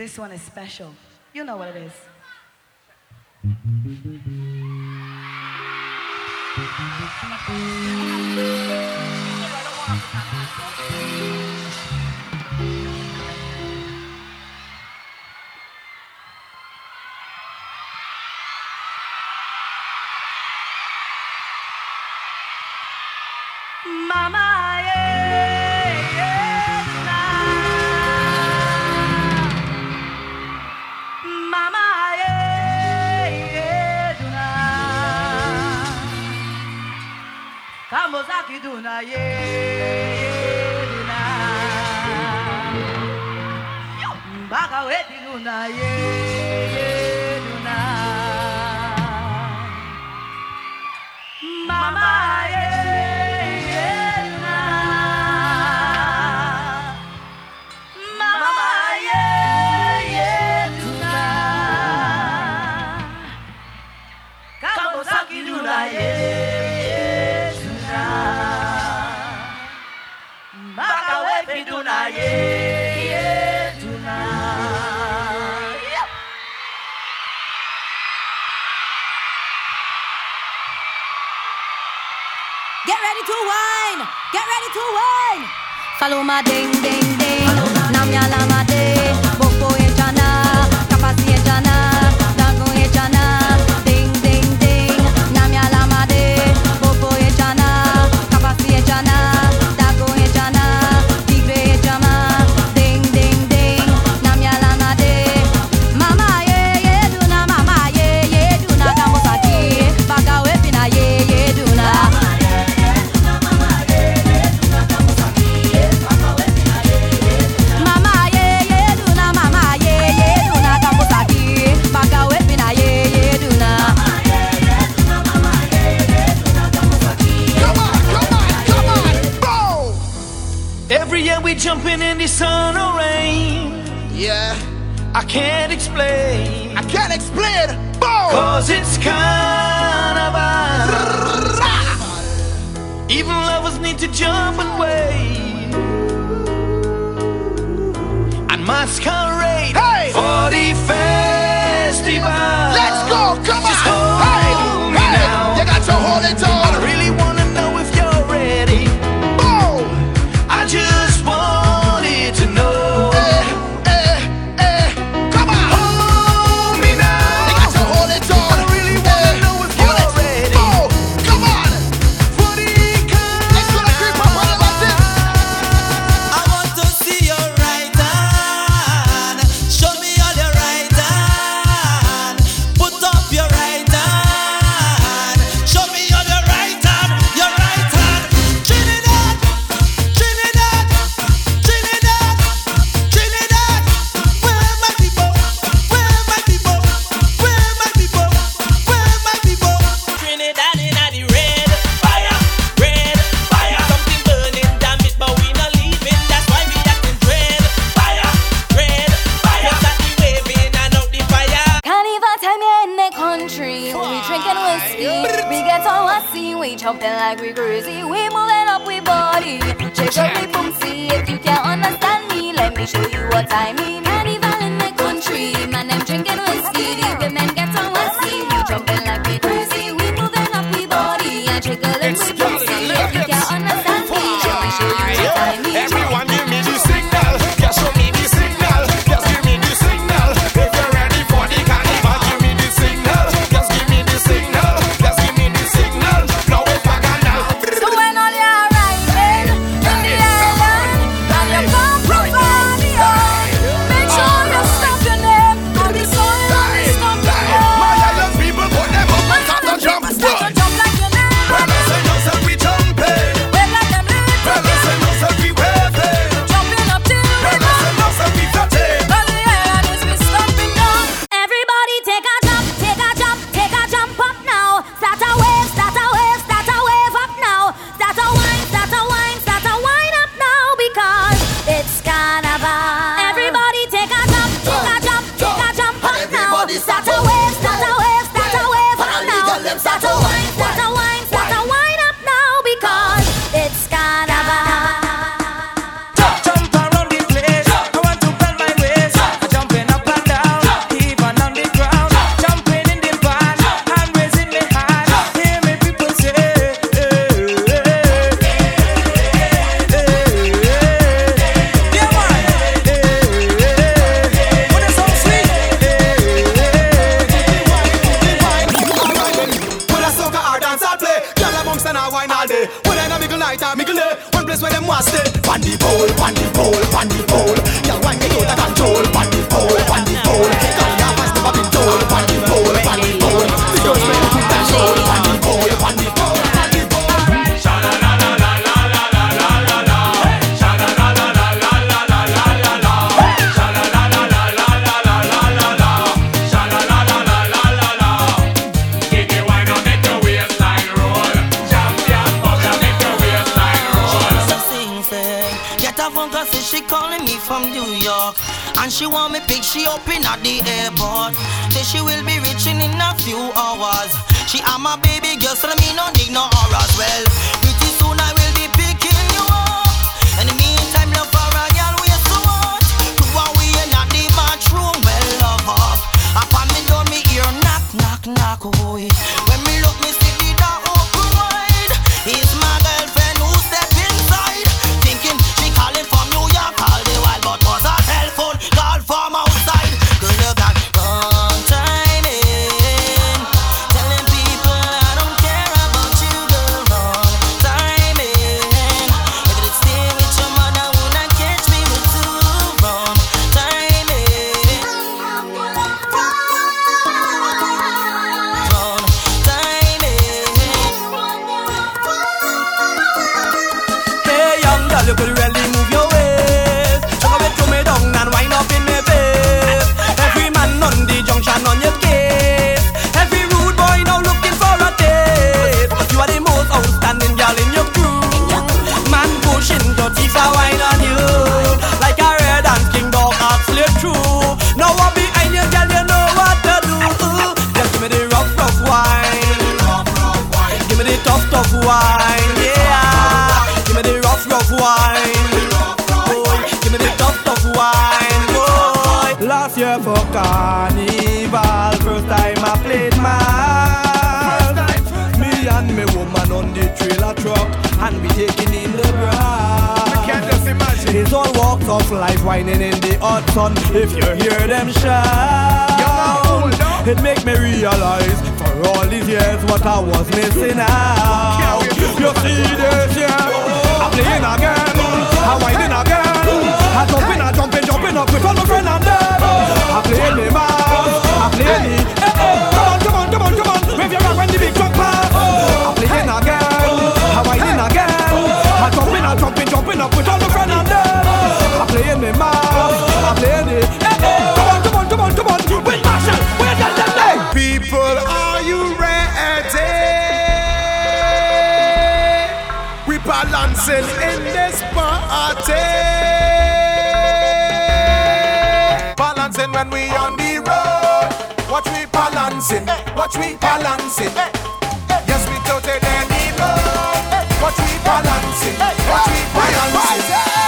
This one is special. You know what it is. she up in at the airport. Say she will be reaching in a few hours. She am a baby girl, so year for carnival, first time I played my. Me and me woman on the trailer truck, and we taking in the bride. Can't just imagine. It's all walks of life whining in the hot sun. If you hear them shout, it make me realize for all these years what I was missing out. You see this, yeah? I'm playing again, I'm whining again, I'm jumping, I'm jumping up with all my friends and them. I'm playing me mouse, I'm playing me. Eh, eh, come on, come on, come on, come on, wave your hand when the big truck pass. I'm playing again, I'm whining again, I'm jumping, I'm jumping, jumping up with all my friends and them. I'm playing me mouse, I'm playing it. Eh, eh, come on, come on, come on, come on, with Marshall, where tell them? People, are you ready? We balancing in this party. Balancing when we on the road. Watch we balancing, watch we balancing. Yes, we totally need road. Watch we balancing, watch we balancing.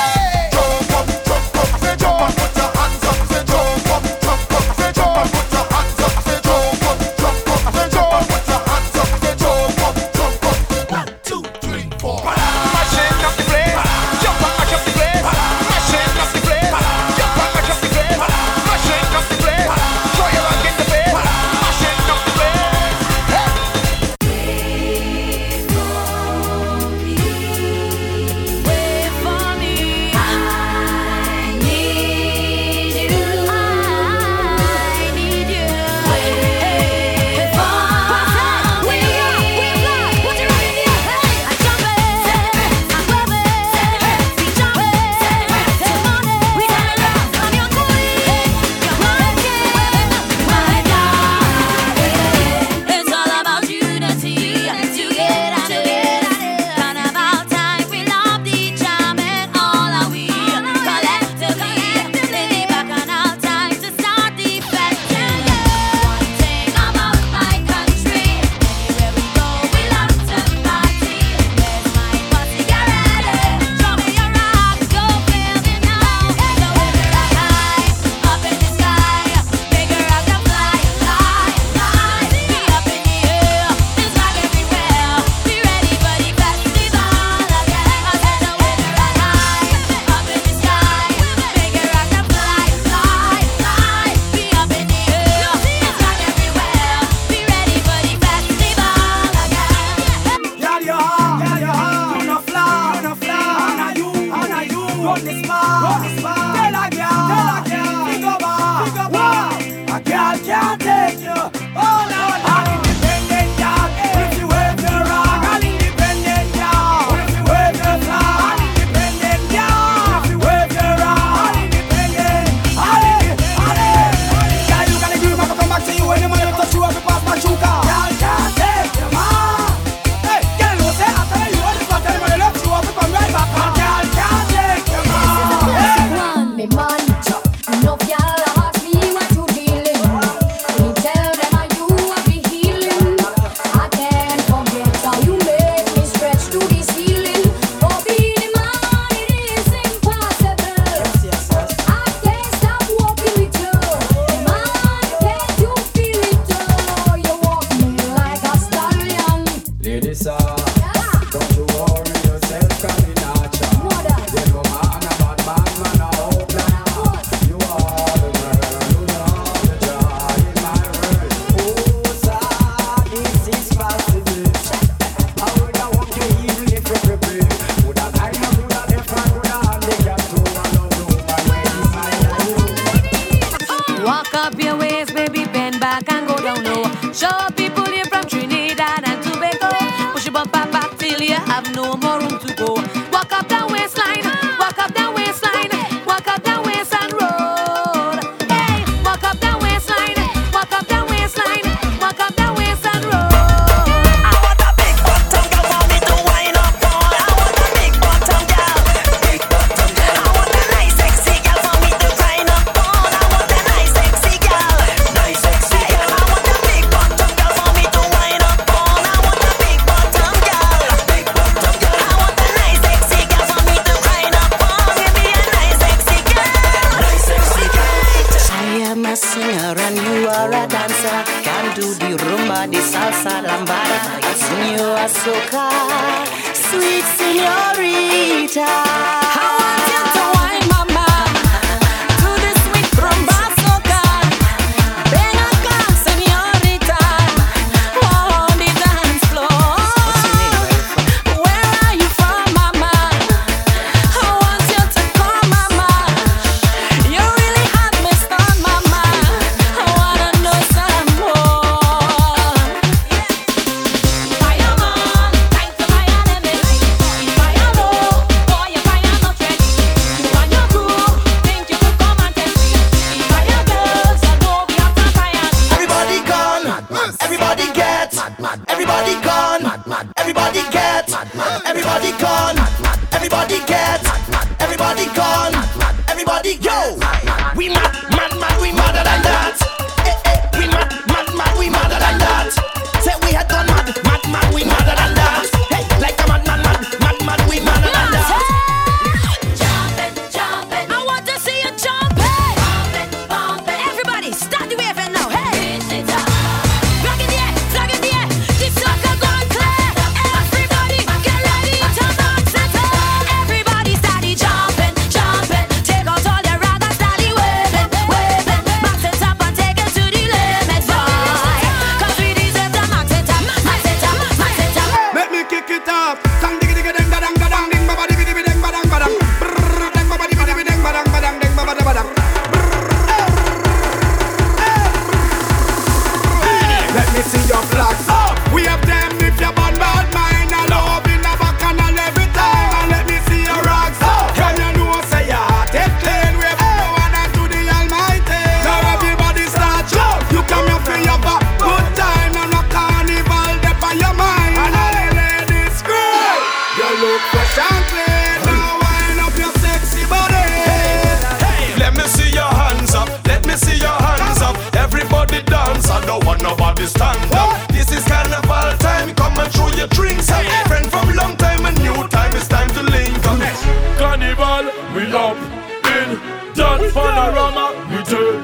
in that panorama. We turn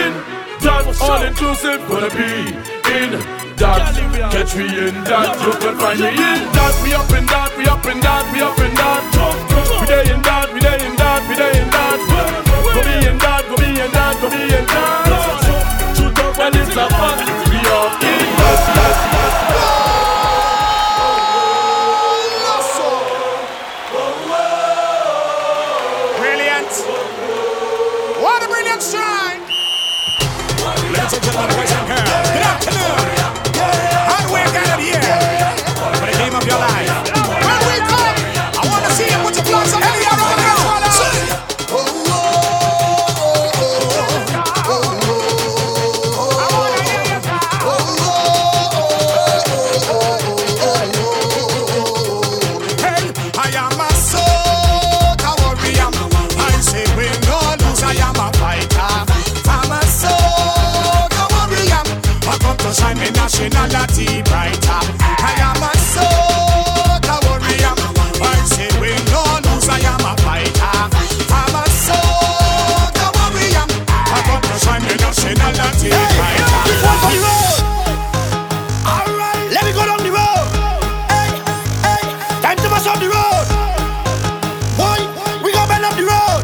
in that all inclusive. Gonna be in that. Catch me in that. You can find me in that. We up in that. We up in that. We up in that. We there in that. We there in that. We there in that. Go be in that. Go be in that. Go be in that. Shoot up when it's a party. reality brighter. I am a warrior. I say we no lose. I am a fighter. I'm a warrior. I to shine nationality brighter. Let me go down the road. Time to mash up the road. Boy, we bend up the road.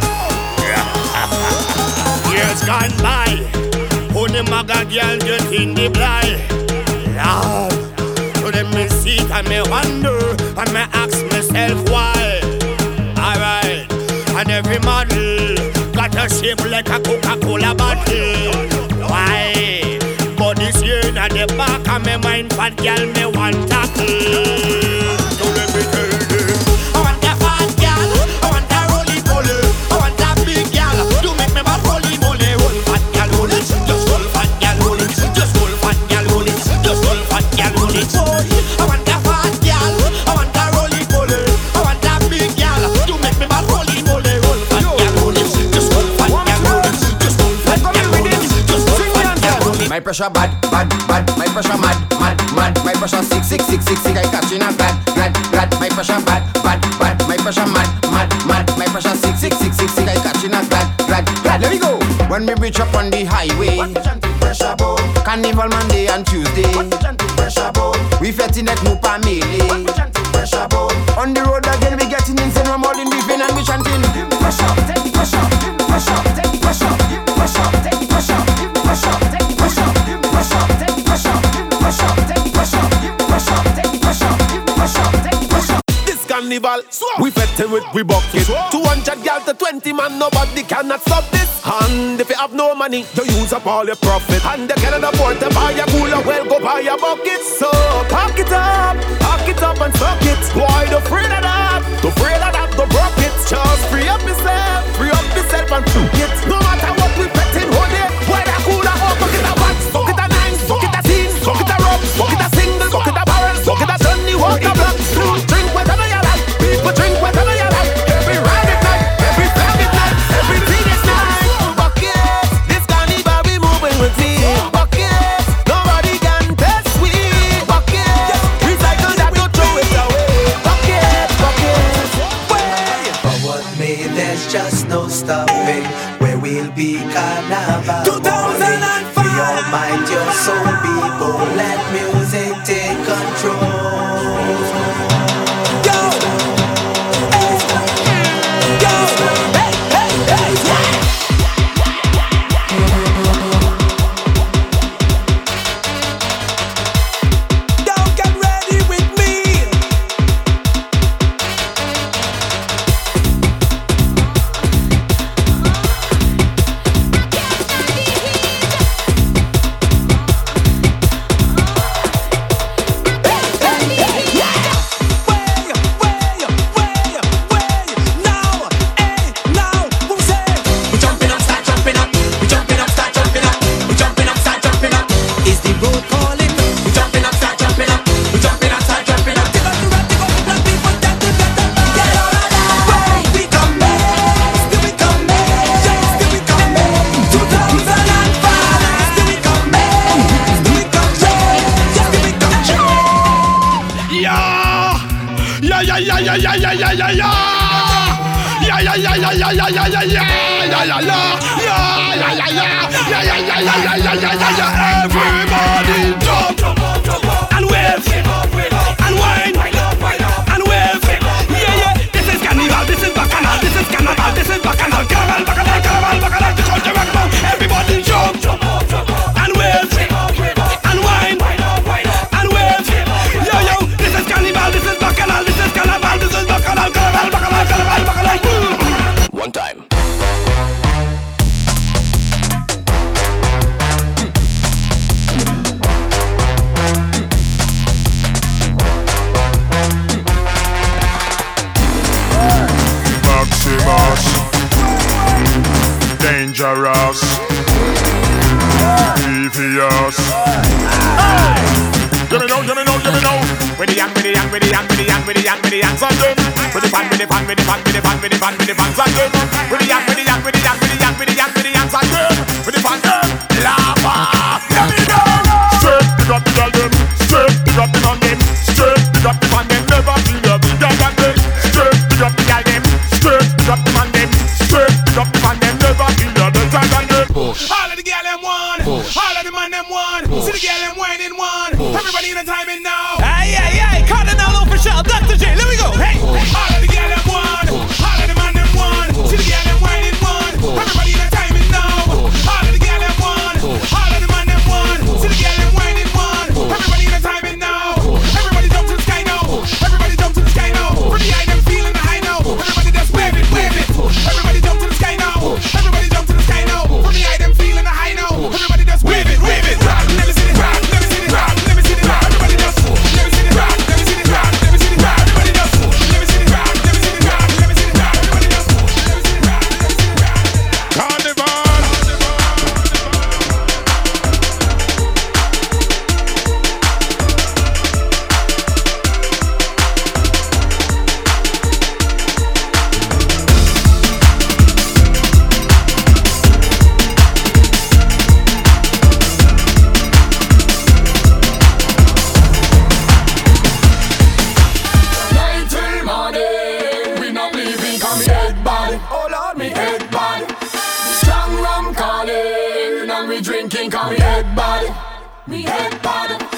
Years gone by. Only maga girl just in the blind street and me wonder and me ask myself why. Alright, and every model got a shape like a Coca-Cola bottle. Why? But this year in the back of my mind, fat girl me want tackle. pressure bad, bad, bad. My pressure mad, mad, mad. My pressure sick, sick, sick, sick, sick. I catching a glad, glad, glad. My pressure bad, bad, bad. My pressure mad, mad, mad. My pressure sick, sick, sick, sick, sick. I catching a glad, glad, glad. Let me go. When we reach up on the highway, pressure. Carnival Monday and Tuesday. carnival. We fetting with we bucket. 200 girls to 20 man, nobody cannot stop this. And if you have no money, you use up all your profit. And you cannot afford to buy a cooler, well, go buy a bucket. So pack it up, pack it up and suck it. Why the afraid of that? The afraid of that, the broke. Just free up yourself, free up yourself and do there's just no stopping where we'll be carnival. 2005. Be mind your soul people. Let music take control. dangerous, devious. Give me now, give me now, give me now. With the young, with the young, with the young, with the young, with the young, with the young, son them. With the fan, with the fan, with the fan, with the fan, with the fan, with the fan, son them. With the young, with the young, with the young, with the young, with the young, with the young, son them. With the fan. head body. Oh Lord, me head body. Strong rum calling, and we drinking call me head body. Me head body.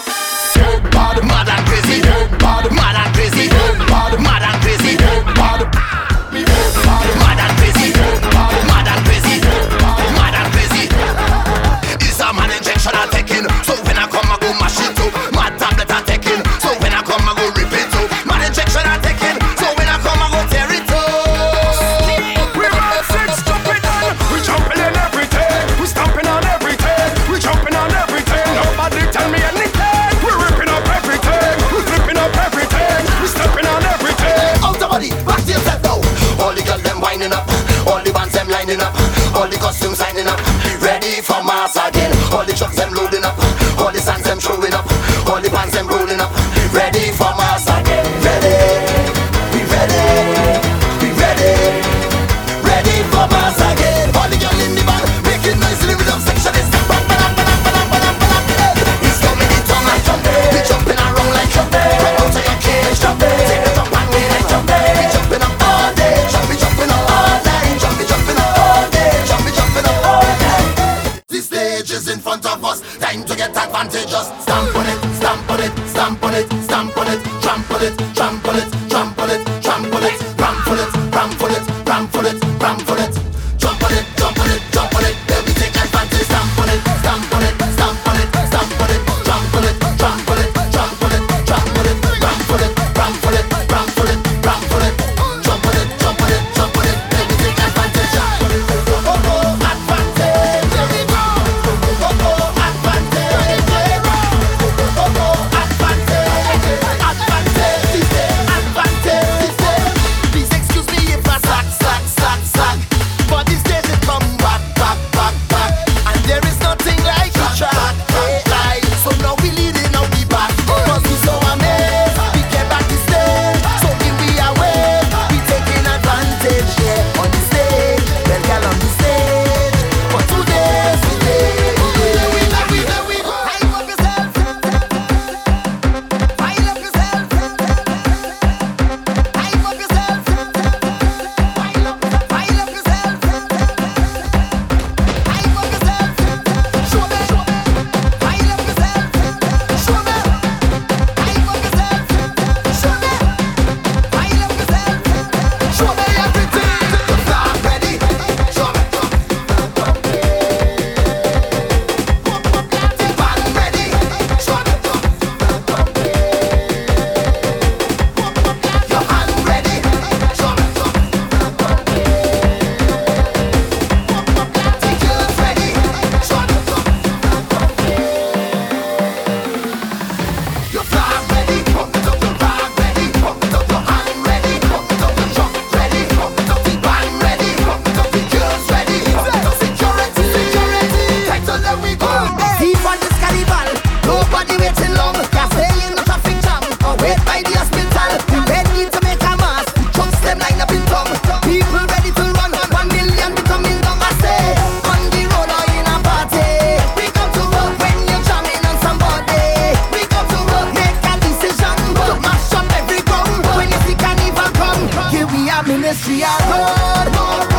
Si amor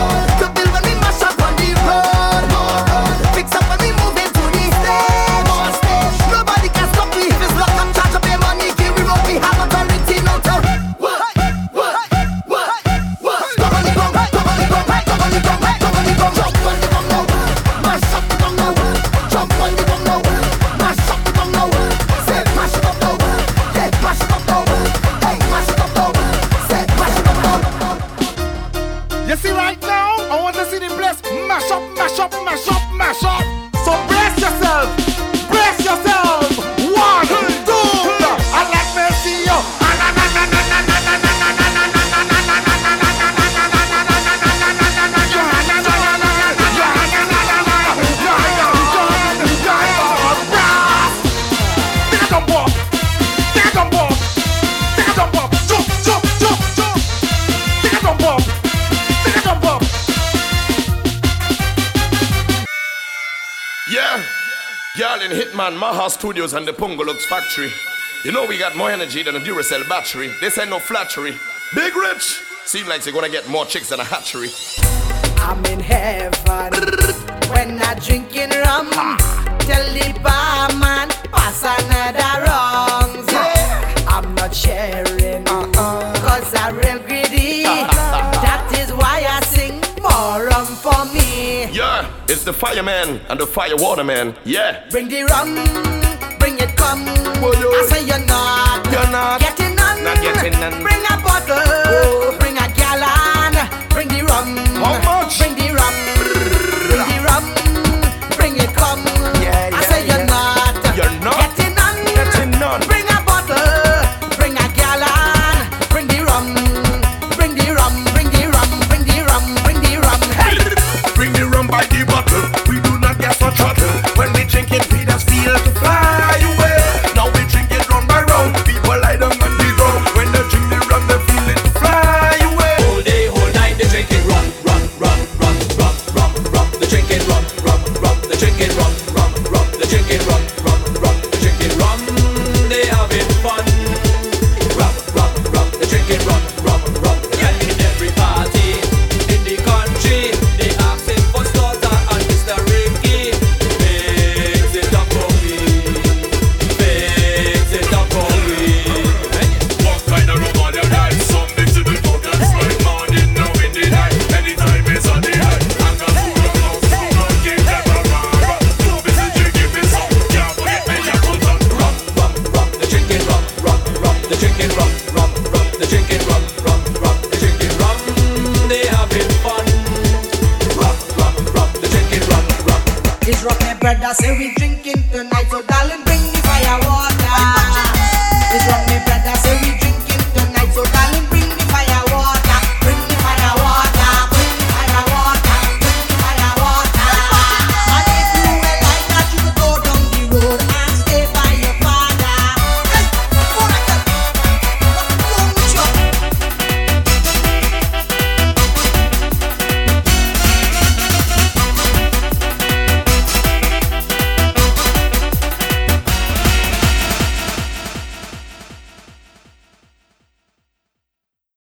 Hitman, Maha Studios, and the Pungolux Factory. You know we got more energy than a Duracell battery. This ain't no flattery. Big Rich! Seem like you're gonna get more chicks than a hatchery. I'm in heaven when I drinking rum. Ah. Tell the barman, pass another rum. It's the fireman and the fire waterman. Yeah. Bring the rum, bring it come. Oh, Boy, I say you're not, you're not getting none. Not getting none. Bring a bottle, oh. bring a gallon. Bring the rum. How much? Bring